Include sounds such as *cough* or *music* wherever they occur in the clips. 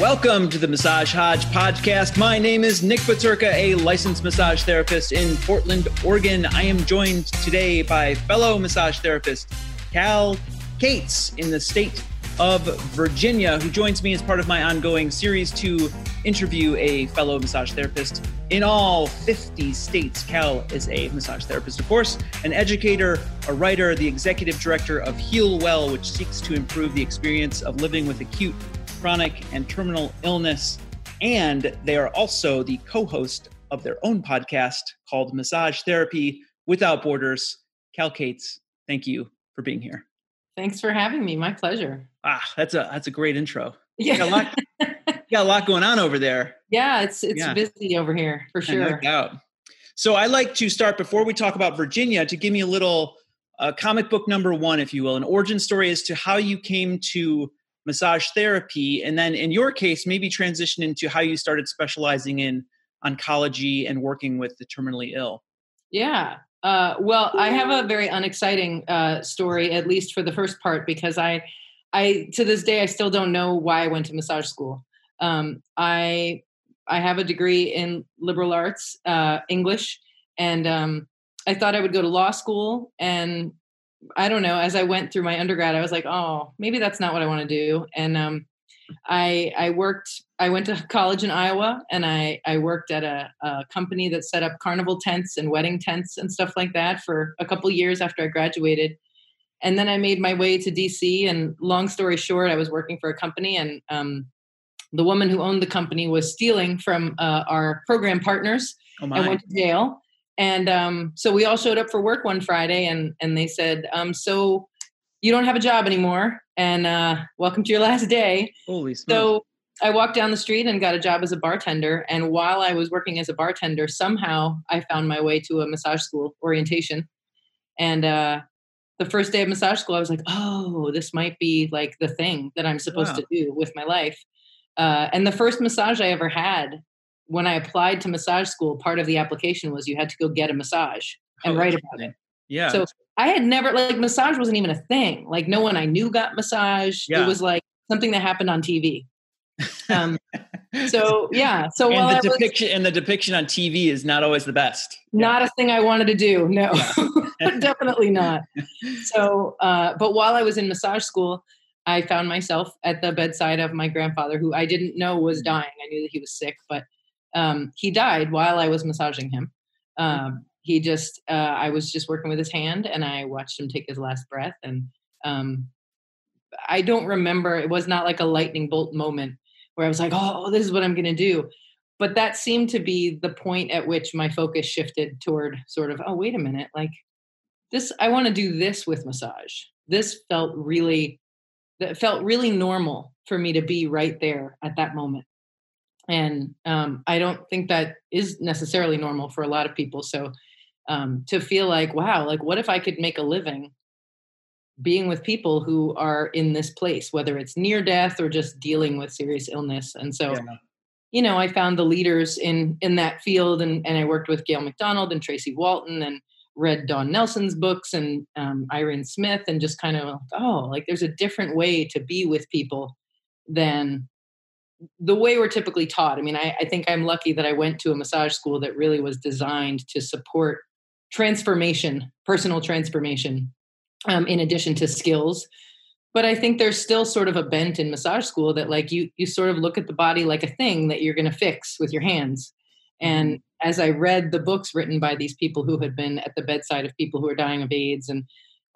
Welcome to the Massage Hodge podcast. My name is Nick Baturka, a licensed massage therapist in Portland, Oregon. I am joined today by fellow massage therapist Cal Cates in the state of Virginia, who joins me as part of my ongoing series to interview a fellow massage therapist in all 50 states. Cal is a massage therapist, of course, an educator, a writer, the executive director of Healwell, which seeks to improve the experience of living with acute, chronic, and terminal illness. And they are also the co host of their own podcast called Massage Therapy Without Borders. Cal Cates, thank you for being here. Thanks for having me. My pleasure. Ah, that's a that's a great intro. Yeah, you got a lot, got a lot going on over there. Yeah, it's it's yeah. busy over here for sure. No doubt. So I like to start before we talk about Virginia to give me a little uh, comic book number one, if you will, an origin story as to how you came to massage therapy, and then in your case, maybe transition into how you started specializing in oncology and working with the terminally ill. Yeah. Uh, well, I have a very unexciting uh, story, at least for the first part, because I, I to this day I still don't know why I went to massage school. Um, I I have a degree in liberal arts, uh, English, and um, I thought I would go to law school. And I don't know. As I went through my undergrad, I was like, oh, maybe that's not what I want to do. And um, I I worked. I went to *laughs* college in Iowa, and I I worked at a, a, company that set up carnival tents and wedding tents and stuff like that for a couple years after I graduated. And then I made my way to DC. And long story short, I was working for a company, and um, the woman who owned the company was stealing from uh, our program partners oh and went to jail. And um, so we all showed up for work one Friday, and and they said, um, "So you don't have a job anymore, and uh, welcome to your last day." Holy So I walked down the street and got a job as a bartender. And while I was working as a bartender, somehow I found my way to a massage school orientation. And uh, the first day of massage school, I was like, "Oh, this might be like the thing that I'm supposed wow. to do with my life." Uh, and the first massage I ever had when I applied to massage school, part of the application was you had to go get a massage and oh, write about it. Yeah. So I had never like massage wasn't even a thing. Like no one I knew got massage. Yeah. It was like something that happened on TV. Um, so *laughs* yeah. So and the depiction was, and the depiction on TV is not always the best. Not yeah. a thing I wanted to do. No, *laughs* definitely not. So, uh, but while I was in massage school, I found myself at the bedside of my grandfather, who I didn't know was mm. dying. I knew that he was sick, but um, he died while I was massaging him. Um, he just, uh, I was just working with his hand, and I watched him take his last breath. And um, I don't remember; it was not like a lightning bolt moment where I was like, "Oh, this is what I'm going to do." But that seemed to be the point at which my focus shifted toward sort of, "Oh, wait a minute! Like this, I want to do this with massage." This felt really that felt really normal for me to be right there at that moment and um, i don't think that is necessarily normal for a lot of people so um, to feel like wow like what if i could make a living being with people who are in this place whether it's near death or just dealing with serious illness and so yeah. you know i found the leaders in in that field and, and i worked with gayle macdonald and tracy walton and read Dawn Nelson's books and um, Irene Smith, and just kind of oh, like there's a different way to be with people than the way we're typically taught. I mean, I, I think I'm lucky that I went to a massage school that really was designed to support transformation, personal transformation, um, in addition to skills. But I think there's still sort of a bent in massage school that like you you sort of look at the body like a thing that you're going to fix with your hands. And mm-hmm as I read the books written by these people who had been at the bedside of people who are dying of AIDS and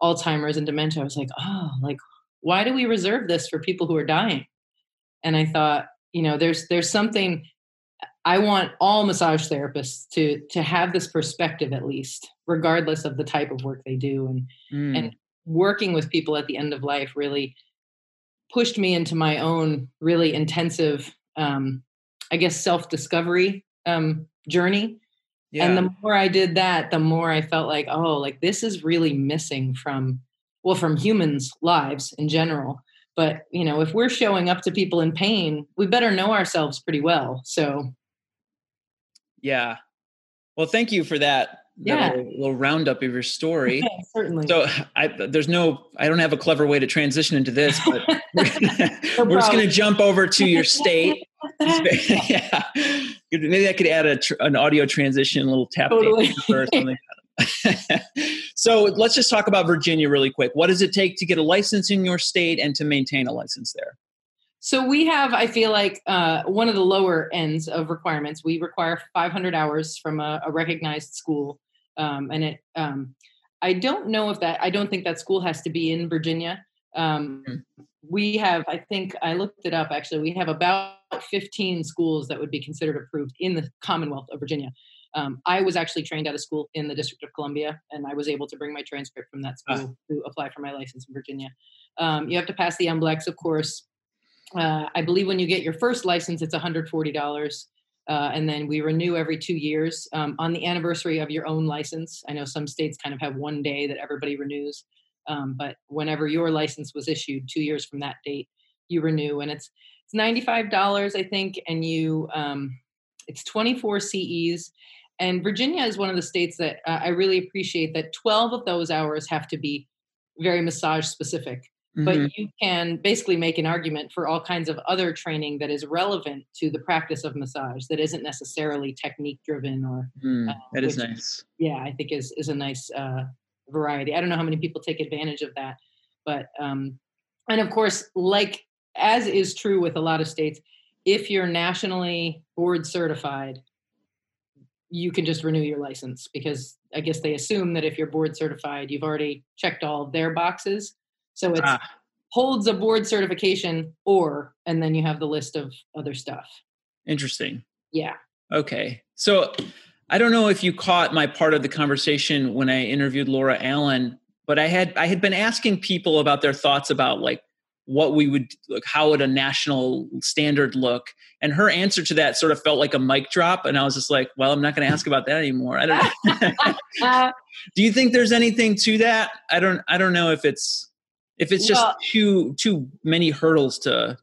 Alzheimer's and dementia, I was like, oh, like, why do we reserve this for people who are dying? And I thought, you know, there's there's something I want all massage therapists to to have this perspective at least, regardless of the type of work they do. And mm. and working with people at the end of life really pushed me into my own really intensive um, I guess self discovery um, journey. Yeah. And the more I did that, the more I felt like, oh, like this is really missing from, well, from humans' lives in general. But, you know, if we're showing up to people in pain, we better know ourselves pretty well. So, yeah. Well, thank you for that yeah. little, little, roundup of your story. Yeah, certainly. So I, there's no, I don't have a clever way to transition into this, but *laughs* we're, *laughs* we're just going to jump over to your state. yeah. *laughs* Maybe I could add a tr- an audio transition, a little tap totally. or something. *laughs* so let's just talk about Virginia really quick. What does it take to get a license in your state and to maintain a license there? So we have, I feel like, uh, one of the lower ends of requirements. We require 500 hours from a, a recognized school, um, and it. Um, I don't know if that. I don't think that school has to be in Virginia. Um, mm-hmm. We have, I think, I looked it up. Actually, we have about 15 schools that would be considered approved in the Commonwealth of Virginia. Um, I was actually trained at a school in the District of Columbia, and I was able to bring my transcript from that ah. school to apply for my license in Virginia. Um, you have to pass the MBLEx, of course. Uh, I believe when you get your first license, it's $140. Uh, and then we renew every two years um, on the anniversary of your own license. I know some states kind of have one day that everybody renews, um, but whenever your license was issued, two years from that date, you renew, and it's it's ninety five dollars, I think, and you um, it's twenty four CEs. And Virginia is one of the states that uh, I really appreciate that 12 of those hours have to be very massage specific. Mm-hmm. But you can basically make an argument for all kinds of other training that is relevant to the practice of massage that isn't necessarily technique driven or. Mm, uh, that is which, nice. Yeah, I think is is a nice uh, variety. I don't know how many people take advantage of that, but um, and of course, like as is true with a lot of states, if you're nationally board certified, you can just renew your license because I guess they assume that if you're board certified, you've already checked all their boxes. So it ah. holds a board certification or, and then you have the list of other stuff. Interesting. Yeah. Okay. So I don't know if you caught my part of the conversation when I interviewed Laura Allen, but I had I had been asking people about their thoughts about like what we would like how would a national standard look? And her answer to that sort of felt like a mic drop and i was just like well i'm not going to ask about that anymore. I don't know *laughs* do you think there's anything to that? I don't i don't know if it's if it's just well, too too many hurdles to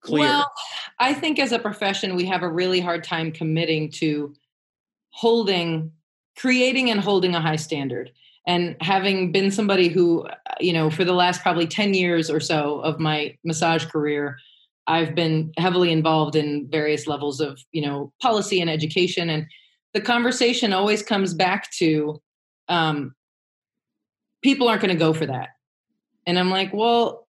clear. Well i think as a profession we have a really hard time committing to holding creating and holding a high standard and having been somebody who you know for the last probably 10 years or so of my massage career i've been heavily involved in various levels of you know policy and education. And the conversation always comes back to um, people aren't going to go for that. And i'm like well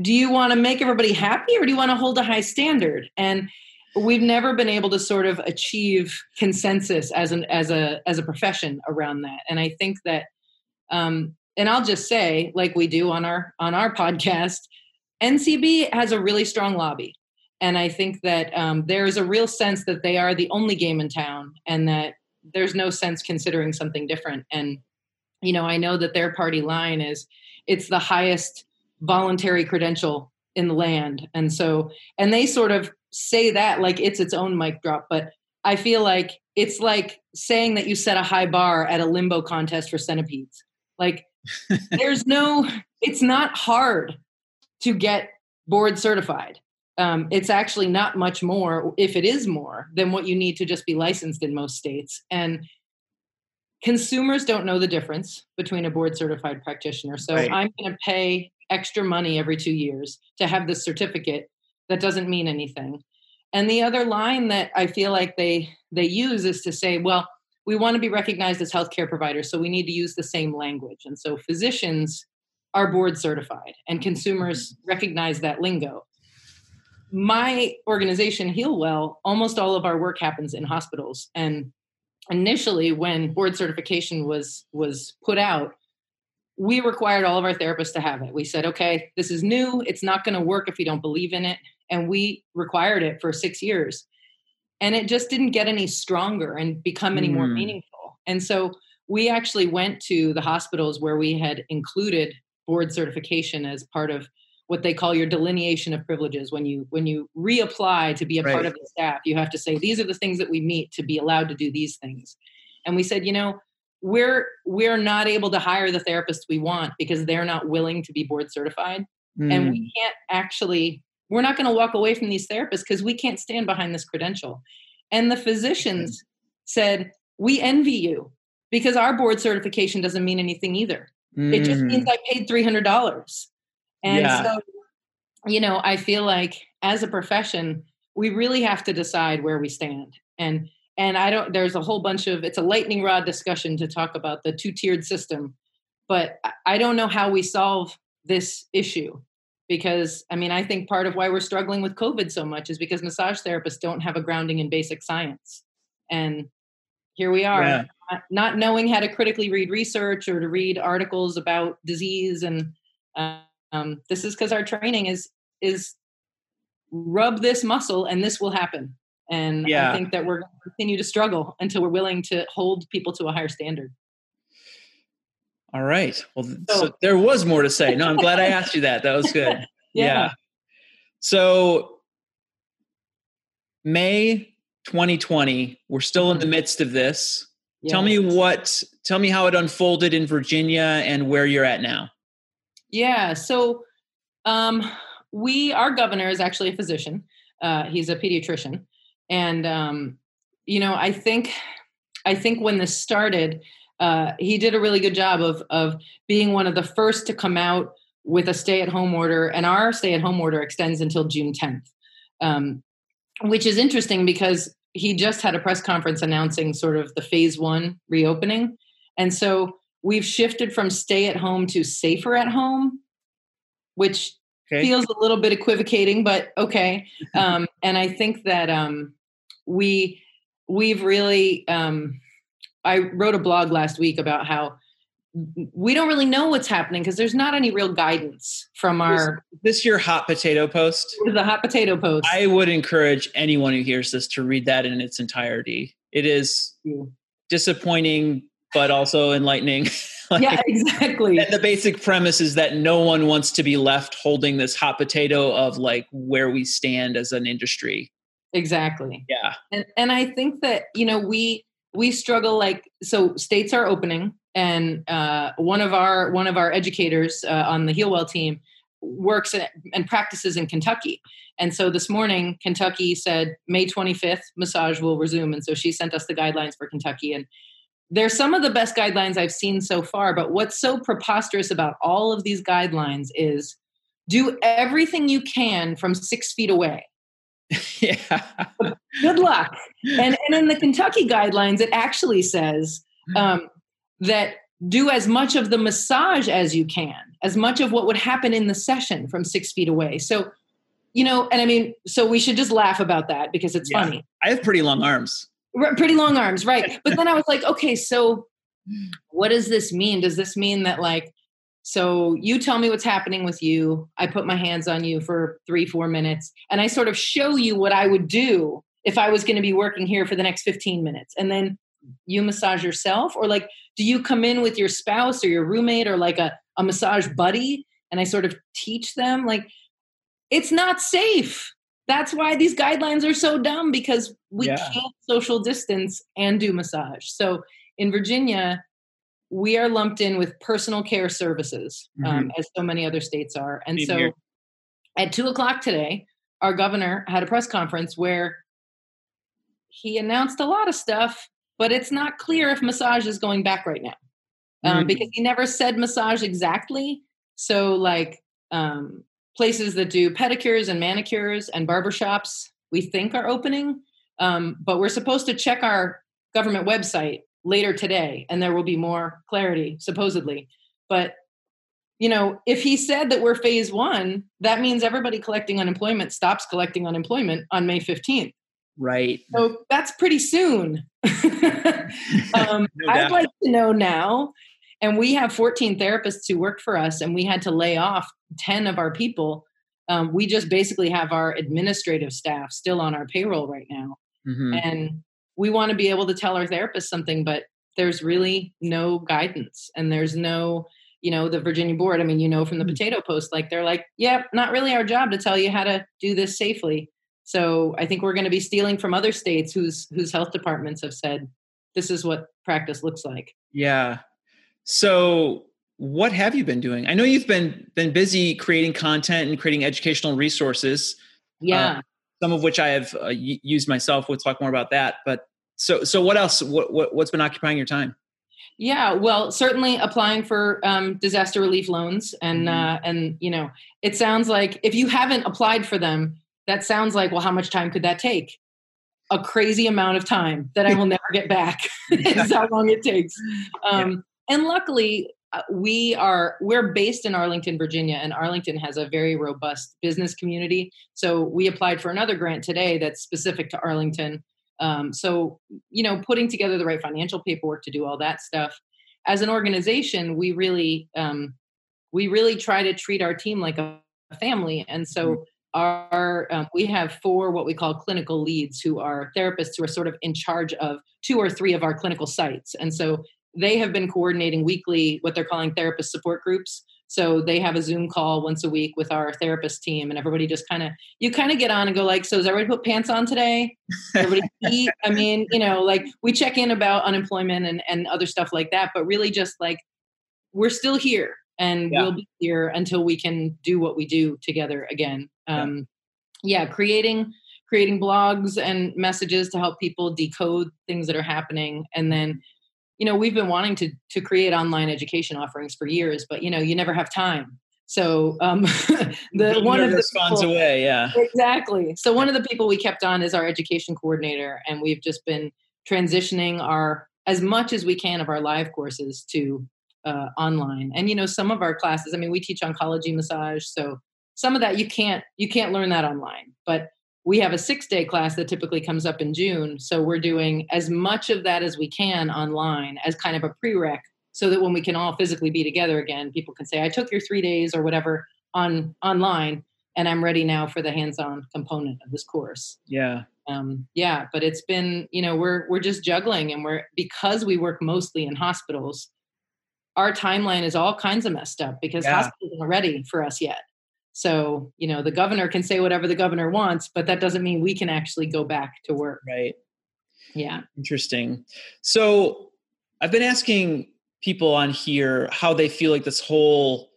do you want to make everybody happy or do you want to hold a high standard? And we've never been able to sort of achieve consensus as an as a as a profession around that. And i think that um and i'll just say like we do on our on our podcast ncb has a really strong lobby. And i think that um, there's a real sense that they are the only game in town and that there's no sense considering something different. And you know i know that their party line is it's the highest voluntary credential in the land. And so and they sort of say that like it's its own mic drop, but I feel like it's like saying that you set a high bar at a limbo contest for centipedes. Like *laughs* there's no, it's not hard to get board certified. Um, it's actually not much more, if it is more, than what you need to just be licensed in most states. And consumers don't know the difference between a board certified practitioner. So right. I'm going to pay extra money every two years to have this certificate that doesn't mean anything and the other line that i feel like they they use is to say well we want to be recognized as healthcare providers so we need to use the same language. And so physicians are board certified and consumers mm-hmm. recognize that lingo. My organization healwell almost all of our work happens in hospitals. And initially when board certification was was put out we required all of our therapists to have it. We said okay this is new. It's not going to work if you don't believe in it and we required it for six years and it just didn't get any stronger and become any mm. more meaningful and so we actually went to the hospitals where we had included board certification as part of what they call your delineation of privileges when you when you reapply to be a right. part of the staff you have to say these are the things that we meet to be allowed to do these things and we said you know we're we're not able to hire the therapists we want because they're not willing to be board certified mm. and we mm. can't actually we're not going to walk away from these therapists because we can't stand behind this credential. And the physicians said, We envy you because our board certification doesn't mean anything either. Mm. It just means mm. I paid $300. And yeah. so, you know, I feel like as a profession, we really have to decide where we stand. And and I don't there's a whole bunch of it's a lightning rod discussion to talk about the two-tiered system, but I don't know how we solve this issue because I mean I think part of why we're struggling with COVID so much is because massage therapists don't have a grounding in basic science. And here we are yeah. not knowing how to critically read research or to read articles about disease and um, this is because our training is is rub this muscle and this will happen and yeah. i think that we're going to continue to struggle until we're willing to hold people to a higher standard all right well so, so there was more to say no i'm glad i asked you that that was good *laughs* yeah. yeah so may 2020 we're still in the mm-hmm. midst of this yes. tell me what tell me how it unfolded in virginia and where you're at now yeah so um we our governor is actually a physician. Uh, he's a pediatrician, and um, you know, I think I think when this started, uh, he did a really good job of of being one of the first to come out with a stay at home order, and our stay at home order extends until June 10th, um, which is interesting because he just had a press conference announcing sort of the phase one reopening, and so we've shifted from stay at home to safer at home, which okay. feels a little bit equivocating, but okay. *laughs* Um, and I think that um, we we've really. Um, I wrote a blog last week about how we don't really know what's happening because there's not any real guidance from our this, this your hot potato post the hot potato post i would encourage anyone who hears this to read that in its entirety it is disappointing but also enlightening *laughs* like, yeah, exactly. And the basic premise is that no one wants to be left holding this hot potato of like where we stand as an industry. Exactly. Yeah. And and I think that, you know, we we struggle like so states are opening and uh, one of our one of our educators uh, on the Healwell team works and practices in Kentucky. And so this morning, Kentucky said May 25th, massage will resume. And so she sent us the guidelines for Kentucky. And they're some of the best guidelines I've seen so far. But what's so preposterous about all of these guidelines is do everything you can from six feet away. *laughs* yeah. Good luck. And, and in the Kentucky guidelines, it actually says um, that do as much of the massage as you can, as much of what would happen in the session from six feet away. So, you know, and I mean, so we should just laugh about that because it's yeah. funny. I have pretty long arms pretty long arms right *laughs* but then i was like okay so what does this mean does this mean that like so you tell me what's happening with you i put my hands on you for three four minutes and i sort of show you what i would do if i was going to be working here for the next 15 minutes and then you massage yourself or like do you come in with your spouse or your roommate or like a, a massage buddy and i sort of teach them like it's not safe that's why these guidelines are so dumb because we yeah. can't social distance and do massage. So in Virginia, we are lumped in with personal care services, um, mm-hmm. um, as so many other states are. And so here. at two o'clock today, our governor had a press conference where he announced a lot of stuff, but it's not clear if massage is going back right now um, mm-hmm. because he never said massage exactly. So, like, um, places that do pedicures and manicures and barbershops we think are opening um, but we're supposed to check our government website later today and there will be more clarity supposedly. But you know if he said that we're phase one that means everybody collecting unemployment stops collecting unemployment on may 15th right. So that's pretty soon. *laughs* Um, no i'd like to know now and we have 14 therapists who work for us and we had to lay off 10 of our people. Um, we just basically have our administrative staff still on our payroll right now. Mm-hmm. and we want to be able to tell our therapist something but there's really no guidance and there's no you know the virginia board i mean you know from the mm-hmm. potato post like they're like yep yeah, not really our job to tell you how to do this safely so i think we're going to be stealing from other states whose whose health departments have said this is what practice looks like yeah so what have you been doing? I know you've been been busy creating content and creating educational resources. Yeah. Uh, some of which I have uh, used myself. We'll talk more about that. But So so what else? What, what what's been occupying your time? Yeah, well, certainly applying for um, disaster relief loans, and mm-hmm. uh, and you know, it sounds like if you haven't applied for them, that sounds like well, how much time could that take? A crazy amount of time that I will *laughs* never get back. *laughs* is how long it takes. Um, yeah. And luckily, uh, we are we're based in Arlington, Virginia, and Arlington has a very robust business community. So we applied for another grant today that's specific to Arlington um, so, you know, putting together the right financial paperwork to do all that stuff. As an organization, we really um, we really try to treat our team like a family, and so. Mm-hmm. Our um, we have four what we call clinical leads who are therapists who are sort of in charge of two or three of our clinical sites and so they have been coordinating weekly what they're calling therapist support groups so they have a Zoom call once a week with our therapist team, and everybody just kind of you kind of get on and go like, "So, does everybody put pants on today? Everybody *laughs* eat?" I mean, you know, like we check in about unemployment and and other stuff like that, but really just like we're still here and yeah. we'll be here until we can do what we do together again. Um, yeah. yeah, creating creating blogs and messages to help people decode things that are happening, and then you know we've been wanting to to create online education offerings for years but you know you never have time. So um *laughs* the one of the responds people, away yeah. Exactly. So one of the people we kept on is our education coordinator and we've just been transitioning our as much as we can of our live courses to uh, online. And you know some of our classes i mean we teach oncology massage so some of that you can't you can't learn that online. But we have a six day class that typically comes up in June. So we're doing as much of that as we can online as kind of a prereq so that when we can all physically be together again, people can say, I took your three days or whatever on online and I'm ready now for the hands-on component of this course. Yeah. Um, yeah, but it's been, you know, we're we're just juggling and we're because we work mostly in hospitals, our timeline is all kinds of messed up because yeah. hospitals aren't ready for us yet. So, you know, the governor can say whatever the governor wants, but that doesn't mean we can actually go back to work. Right. Yeah. Interesting. So, I've been asking people on here how they feel like this whole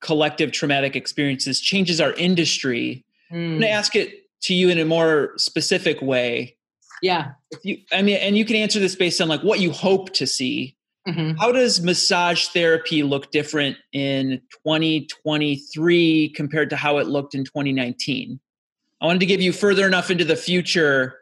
collective traumatic experiences changes our industry. Mm. I'm going to ask it to you in a more specific way. Yeah. If you, I mean, and you can answer this based on like what you hope to see Mm-hmm. How does massage therapy look different in 2023 compared to how it looked in 2019? I wanted to give you further enough into the future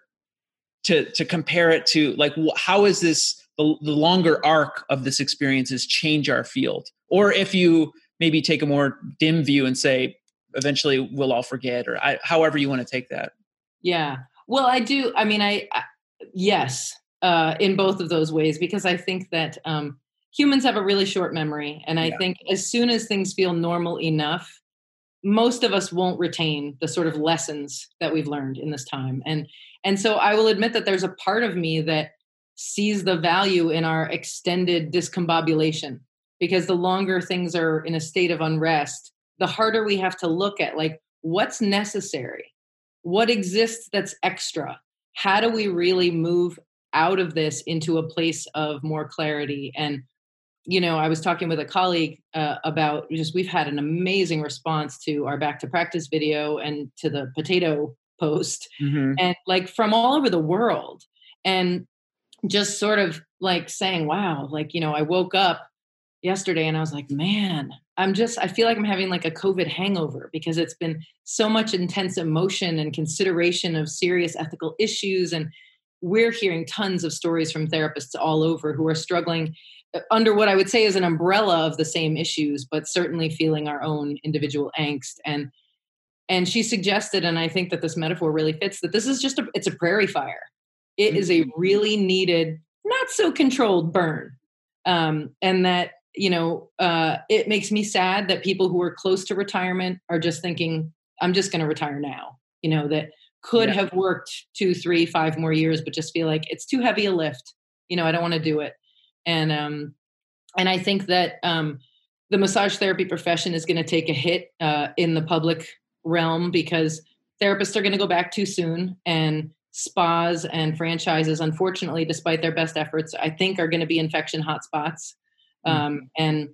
to to compare it to like how is this the, the longer arc of this experiences change our field? Or if you maybe take a more dim view and say eventually we'll all forget or I, however you want to take that. Yeah. Well, I do. I mean, I, I yes, uh, in both of those ways because I think that um, humans have a really short memory. And I yeah. think as soon as things feel normal enough, most of us won't retain the sort of lessons that we've learned in this time. And and so I will admit that there's a part of me that sees the value in our extended discombobulation because the longer things are in a state of unrest, the harder we have to look at like what's necessary, what exists that's extra. How do we really move out of this into a place of more clarity. And you know i was talking with a colleague uh, about just we've had an amazing response to our back to practice video and to the potato post. Mm-hmm. and like from all over the world. And just sort of like saying wow like you know i woke up yesterday and i was like man i'm just i feel like i'm having like a covid hangover because it's been so much intense emotion and consideration of serious ethical issues and we're hearing tons of stories from therapists all over who are struggling uh, under what I would say is an umbrella of the same issues, but certainly feeling our own individual angst. And and she suggested, and I think that this metaphor really fits, that this is just a it's a prairie fire. It is a mm-hmm. really needed, not so controlled burn. Um, and that, you know, uh, it makes me sad that people who are close to retirement are just thinking, I'm just going to retire now. You know, that could yeah. have worked two, three, five more years, but just feel like it's too heavy a lift. You know, I don't want to do it. And um, and I think that um, the massage therapy profession is going to take a hit uh, in the public realm because therapists are going to go back too soon, and spas and franchises, unfortunately, despite their best efforts, I think are going to be infection hotspots. Mm-hmm. Um, and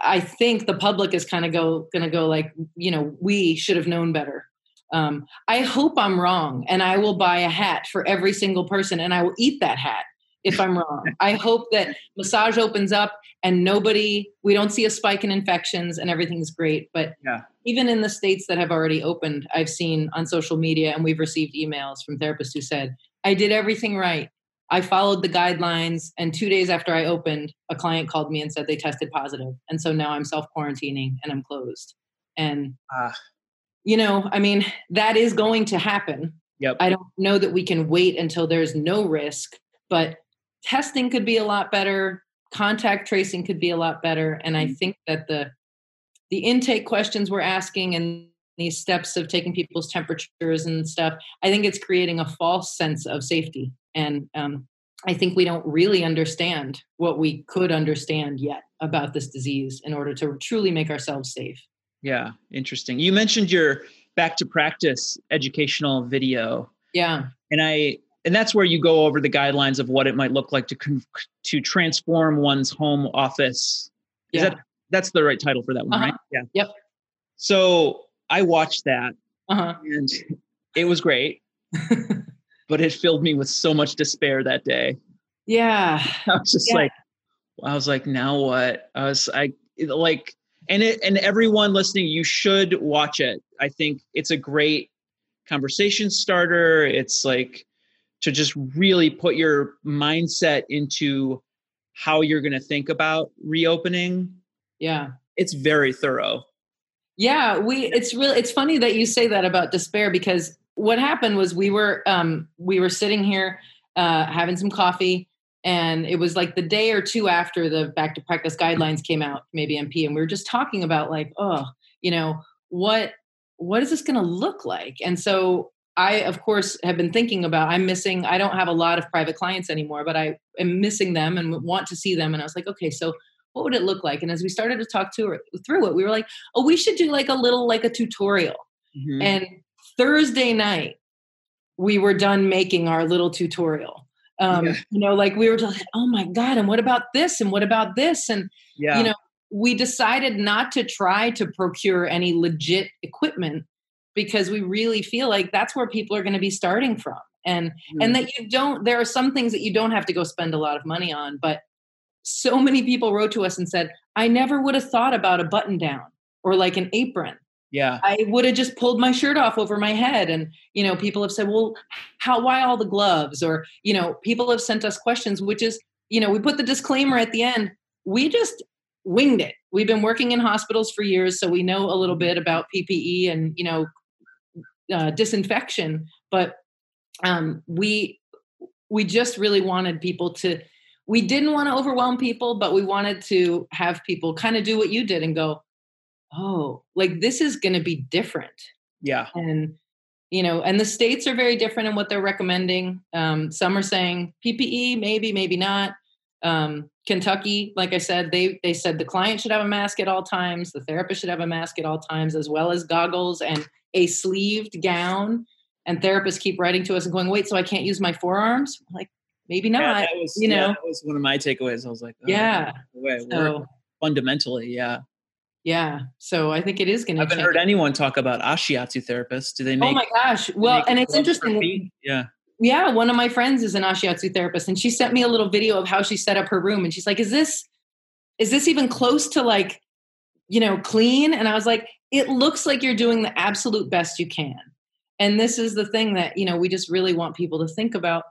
I think the public is kind of go going to go like, you know, we should have known better Um, I hope I'm wrong, and I will buy a hat for every single person, and I will eat that hat if I'm wrong. *laughs* I hope that massage opens up and nobody, we don't see a spike in infections and everything's great. But yeah. even in the states that have already opened, I've seen on social media and we've received emails from therapists who said, I did everything right. I followed the guidelines. And two days after I opened, a client called me and said they tested. And so now I'm self quarantining and I'm closed. And, uh, you know, I mean, that is going to happen. Yep. I don't know that we can wait until there's no risk, but testing could be a lot better contact tracing could be a lot better and i mm-hmm. think that the the intake questions we're asking and these steps of taking people's temperatures and stuff i think it's creating a false sense of safety and um, i think we don't really understand what we could understand yet about this disease in order to truly make ourselves safe yeah interesting you mentioned your back to practice educational video yeah and i and that's where you go over the guidelines of what it might look like to to transform one's home office. Is yeah. that that's the right title for that one, uh-huh. right? Yeah. Yep. So I watched that, uh-huh. and it was great, *laughs* but it filled me with so much despair that day. Yeah. I was just yeah. like, I was like, now what? I was I like, and it and everyone listening, you should watch it. I think it's a great conversation starter. It's like to just really put your mindset into how you're going to think about reopening yeah it's very thorough yeah we it's really it's funny that you say that about despair because what happened was we were um we were sitting here uh having some coffee and it was like the day or two after the back to practice guidelines came out maybe mp and we were just talking about like oh you know what what is this going to look like and so I, of course, have been thinking about. I'm missing. I don't have a lot of private clients anymore, but I am missing them and want to see them. And I was like, okay, so what would it look like? And as we started to talk to her, through it, we were like, oh, we should do like a little like a tutorial. Mm-hmm. And Thursday night, we were done making our little tutorial. Um, yeah. You know, like we were just like, oh my god, and what about this? And what about this? And yeah. you know, we decided not to try to procure any legit equipment because we really feel like that's where people are going to be starting from and mm. and that you don't there are some things that you don't have to go spend a lot of money on but so many people wrote to us and said i never would have thought about a button down or like an apron yeah. I would have just pulled my shirt off over my head. And you know people have said well how why all the gloves? Or you know people have sent us questions which is you know we put the disclaimer at the end. We just winged it. We've been working in hospitals for years so we know a little mm-hmm. bit about ppe and you know uh, disinfection, but um, we we just really wanted people to. We didn't want to overwhelm people, but we wanted to have people kind of do what you did and go, "Oh, like this is going to be different." Yeah, and you know, and the states are very different in what they're recommending. Um, some are saying PPE, maybe, maybe not. Um, Kentucky, like I said, they they said the client should have a mask at all times, the therapist should have a mask at all times, as well as goggles and a sleeved gown. And therapists keep writing to us and going, "Wait, so I can't use my forearms?" I'm like, maybe not. Yeah, that was, you know, yeah, that was one of my takeaways. I was like, oh, yeah, so, fundamentally, yeah. Yeah. So I think it is going to. I haven't change. heard anyone talk about ashiatsu therapists. Do they make? Oh my gosh! Well, and it's interesting. Yeah yeah, one of my friends is an ashiatsu therapist, and she sent me a little video of how she set up her room, and she's like, "Is this, is this even close to like, you know, clean?" And I was like, "It looks like you're doing the absolute best you can." And this is the thing that you know we just really want people to think about.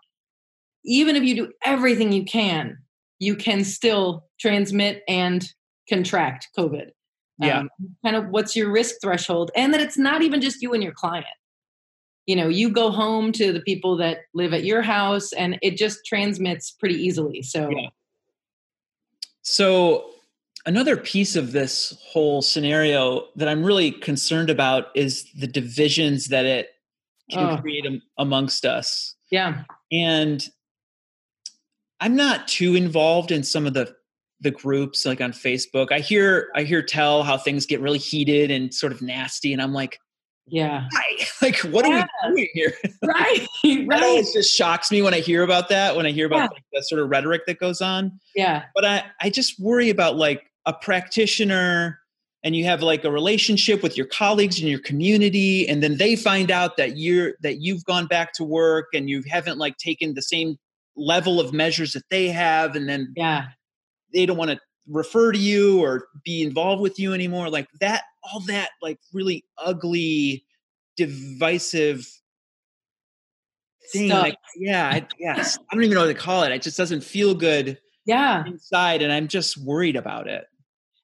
Even if you do everything you can, you can still transmit and contract COVID. Yeah. Um, kind of what's your risk threshold, and that it's not even just you and your client you know you go home to the people that live at your house and it just transmits pretty easily so yeah. so another piece of this whole scenario that i'm really concerned about is the divisions that it can oh. create amongst us yeah and i'm not too involved in some of the the groups like on facebook i hear i hear tell how things get really heated and sort of nasty and i'm like yeah. *laughs* Like, what yeah. are we doing here? *laughs* Right. right. It just shocks me when I hear about that, when I hear about yeah. like, that sort of rhetoric that goes on. Yeah. But I, I just worry about like a practitioner and you have like a relationship with your colleagues in your community and then they find out that you're that you've gone back to work and you haven't like taken the same level of measures that they have and then yeah they don't want to refer to you or be involved with you anymore like that all that like really ugly divisive thing like yeah I, yes i don't even know what to call it it just doesn't feel good yeah. inside and i'm just worried about it.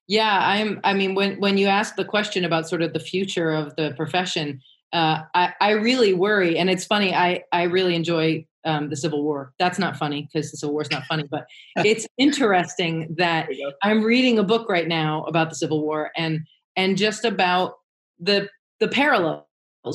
Yeah i'm i mean when when you ask the question about sort of the future of the profession uh, I, I really worry and it's funny i i really enjoy um, the Civil War. That's not funny because the Civil War is not funny, but *laughs* it's interesting that I'm reading a book right now about the Civil War and and just about the the parallels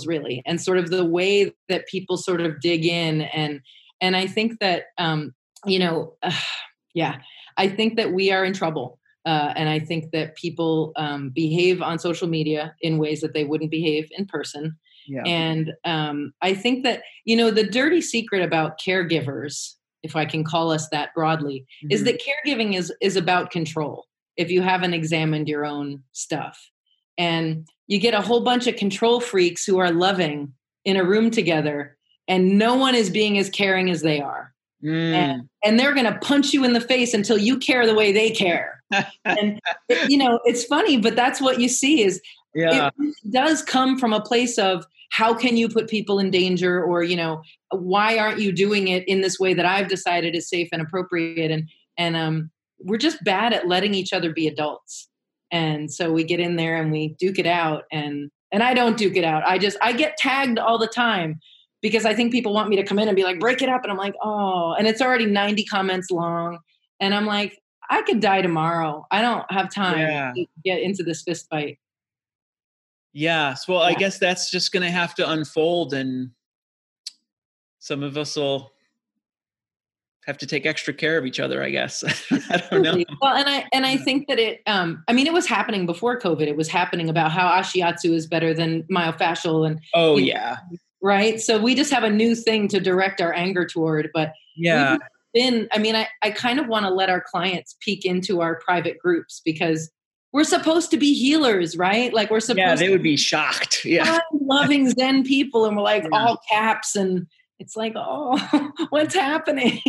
really and sort of the way that people sort of dig in and and I think that um, you know uh, *sighs* yeah I think that we are in trouble uh, and I think that people um, behave on social media in ways that they wouldn't behave in person. Yeah. And um, I think that, you know, the dirty secret about caregivers, if I can call us that broadly, mm-hmm. is that caregiving is, is about control if you haven't examined your own stuff. And you get a whole bunch of control freaks who are loving in a room together, and no one is being as caring as they are. Mm. And, and they're going to punch you in the face until you care the way they care. *laughs* and, you know, it's funny, but that's what you see is yeah. it does come from a place of how can you put people in danger or you know why aren't you doing it in this way that i've decided is safe and appropriate and and um, we're just bad at letting each other be adults and so we get in there and we duke it out and and i don't duke it out i just i get tagged all the time because i think people want me to come in and be like break it up and i'm like oh and it's already 90 comments long and i'm like i could die tomorrow i don't have time yeah. to get into this fist fight Yes. Well, yeah. I guess that's just going to have to unfold, and some of us will have to take extra care of each other. I guess. *laughs* I don't know. Well, and I and I think that it. Um, I mean, it was happening before COVID. It was happening about how ashiatsu is better than myofascial, and oh yeah, know, right. So we just have a new thing to direct our anger toward. But yeah. Been, I mean, I, I kind of want to let our clients peek into our private groups because we're supposed to be healers, right? Like we're supposed. Yeah, they would be shocked. *laughs* Yeah, loving Zen people, and we're like yeah. all caps, and it's like, oh, *laughs* what's happening?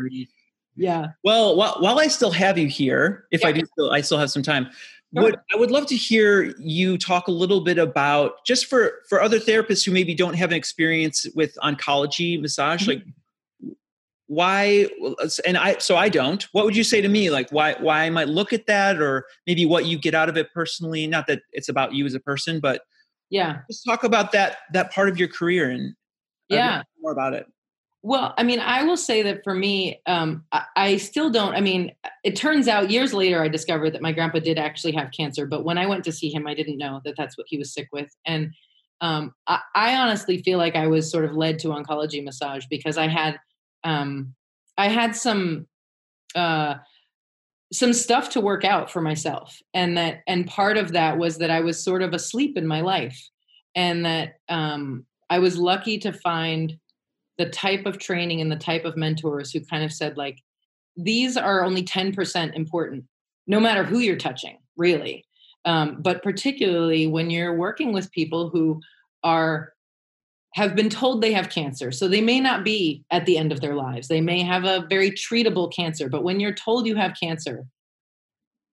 *laughs* yeah. Well, while, while I still have you here, if yeah. I do, still, I still have some time. Would I would love to hear you talk a little bit about just for for other therapists who maybe don't have an experience with oncology massage, mm-hmm. like why and i so i don't what would you say to me? Like why why i might look at that or maybe what you get out of it personally? Not that it's about you as a person but yeah. just talk about that that part of your career and yeah. more about it well i mean i will say that for me um, I, I still don't i mean it turns out years later i discovered that my grandpa did actually have cancer but when i went to see him i didn't know that that's what he was sick with. And um, I, I honestly feel like i was sort of led to oncology massage because i had um, I had some uh, some stuff to work out for myself, and that and part of that was that I was sort of asleep in my life, and that um, I was lucky to find the type of training and the type of mentors who kind of said like these are only 10% important no matter who you're touching really um, but particularly when you're working with people who are have been told they have cancer. So they may not be at the end of their lives. They may have a very treatable cancer, but when you're told you have cancer,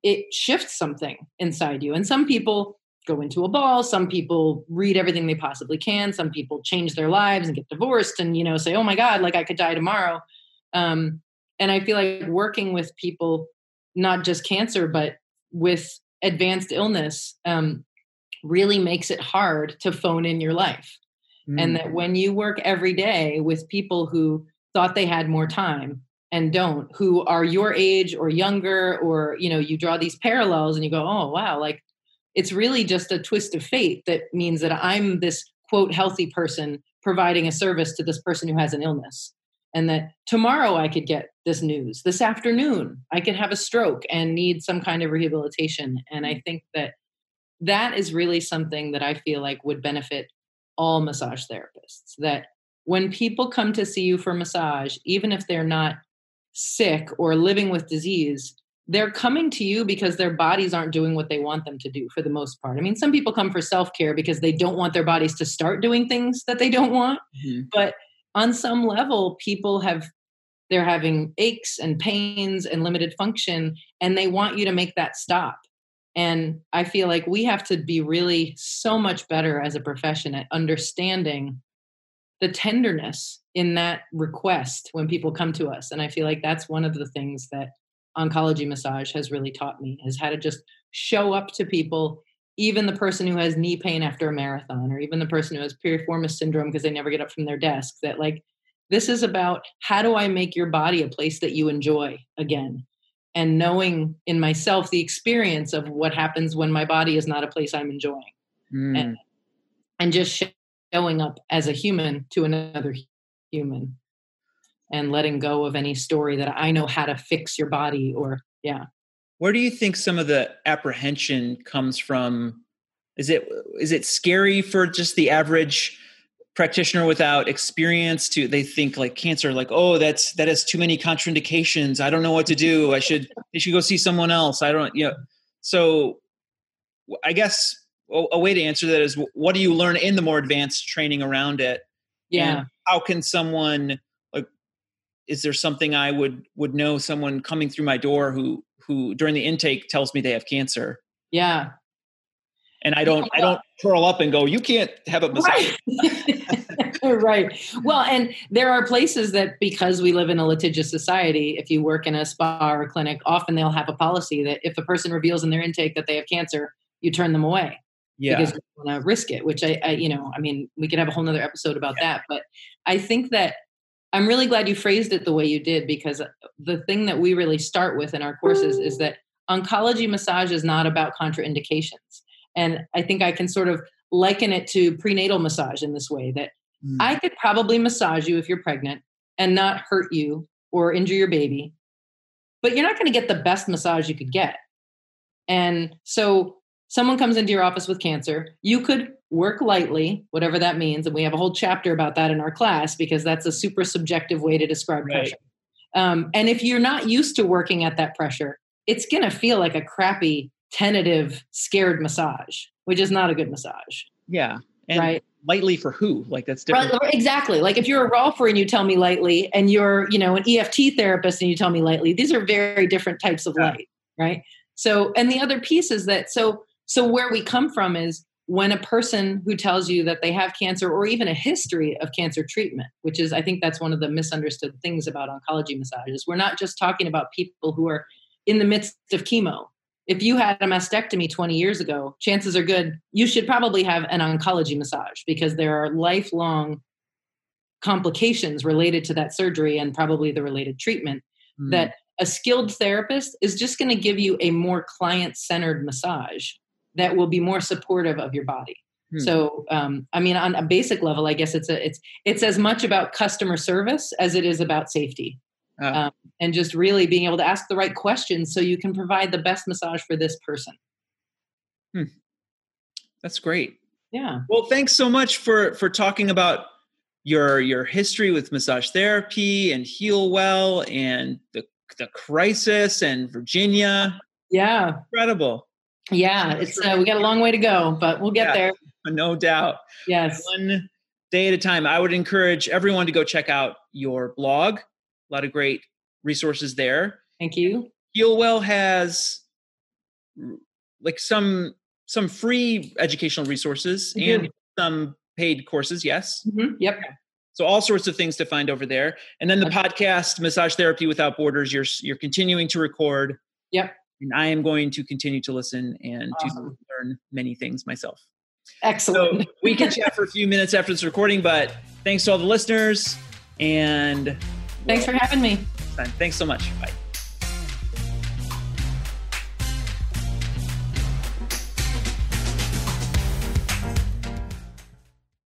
it shifts something inside you. And some people go into a ball, some people read everything they possibly can, some people change their lives and get divorced and you know say, "Oh my god, like I could die tomorrow." Um, and I feel like working with people not just cancer but with advanced illness um, really makes it hard to phone in your life Mm. And that when you work every day with people who thought they had more time and don't, who are your age or younger, or, you know, you draw these parallels and you go, oh, wow, like it's really just a twist of fate that means that I'm this quote healthy person providing a service to this person who has an illness and that tomorrow I could get this news. This afternoon, I could have a stroke and need some kind of rehabilitation. And I think that that is really something that I feel like would benefit all massage therapists that when people come to see you for massage, even if they're not sick or living with disease, they're coming to you because their bodies aren't doing what they want them to do for the most part. I mean, some people come for self care because they don't want their bodies to start doing things that they don't want. Mm-hmm. But on some level, people have they're having aches and pains and limited function, and they want you to make that stop. And I feel like we have to be really so much better as a profession at understanding the tenderness in that request when people come to us. And I feel like that's one of the things that oncology massage has really taught me is how to just show up to people even the person who has knee pain after a marathon or even the person who has piriformis syndrome because they never get up from their desk that like this is about how do i make your body a place that you enjoy again? And knowing in myself the experience of what happens when my body is not a place i'm enjoying. Mm. and, and just showing up as a human to another human and letting go of any story that I know how to fix your body or yeah. Where do you think some of the apprehension comes from? Is it is it scary for just the average practitioner without experience to they think like cancer like oh that's that has too many contraindications. I don't know what to do. I should i should go see someone else. I don't you know so i guess a way to answer that is what do you learn in the more advanced training around it? Yeah. how can someone is there something I would would know someone coming through my door who who during the intake tells me they have cancer? Yeah. And I don't I don't curl up and go, you can't have a massage. Right. *laughs* right. Well, and there are places that because we live in a litigious society, if you work in a spa or a clinic, often they'll have a policy that if a person reveals in their intake that they have cancer, you turn them away. Yeah. Because you want to risk it, which I, I, you know, I mean, we could have a whole nother episode about yeah. that. But I think that I'm really glad you phrased it the way you did because the thing that we really start with in our courses is that oncology massage is not about contraindications. And I think I can sort of liken it to prenatal massage in this way that mm. I could probably massage you if you're pregnant and not hurt you or injure your baby, but you're not going to get the best massage you could get. And so someone comes into your office with cancer, you could work lightly, whatever that means. And we have a whole chapter about that in our class because that's a super subjective way to describe right. pressure. Um, and if you're not used to working at that pressure, it's going to feel like a crappy, tentative, scared massage, which is not a good massage. Yeah. And right. lightly for who? Like that's different. Right, exactly. Like if you're a rolfer and you tell me lightly, and you're, you know, an EFT therapist and you tell me lightly, these are very different types of yeah. light, right? So, and the other piece is that so so where we come from is when a person who tells you that they have cancer or even a history of cancer treatment, which is, I think that's one of the misunderstood things about oncology massages. We're not just talking about people who are in the midst of chemo. If you had a mastectomy 20 years ago, chances are good you should probably have an oncology massage because there are lifelong complications related to that surgery and probably the related treatment mm. that a skilled therapist is just going to give you a more client centered massage that will be more supportive of your body. Hmm. So, um, I mean, on a basic level, I guess it's a, it's it's as much about customer service as it is about safety, uh, um, and just really being able to ask the right questions so you can provide the best massage for this person. Hmm. That's great. Yeah. Well, thanks so much for for talking about your your history with massage therapy and Healwell and the the crisis and Virginia. Yeah. Incredible. Yeah, it's uh, we got a long way to go, but we'll get yeah, there. No doubt. Yes. One day at a time. I would encourage everyone to go check out your blog. A lot of great resources there. Thank you. Healwell has like some some free educational resources mm-hmm. and some paid courses. Yes. Mm-hmm. Yep. So all sorts of things to find over there. And then the podcast, Massage Therapy Without Borders, you're you're continuing to record. Yep and I am going to continue to listen and awesome. to learn many things myself. Excellent. So *laughs* we can chat for a few minutes after this recording, but thanks to all the listeners and thanks for having me. Thanks so much. Bye.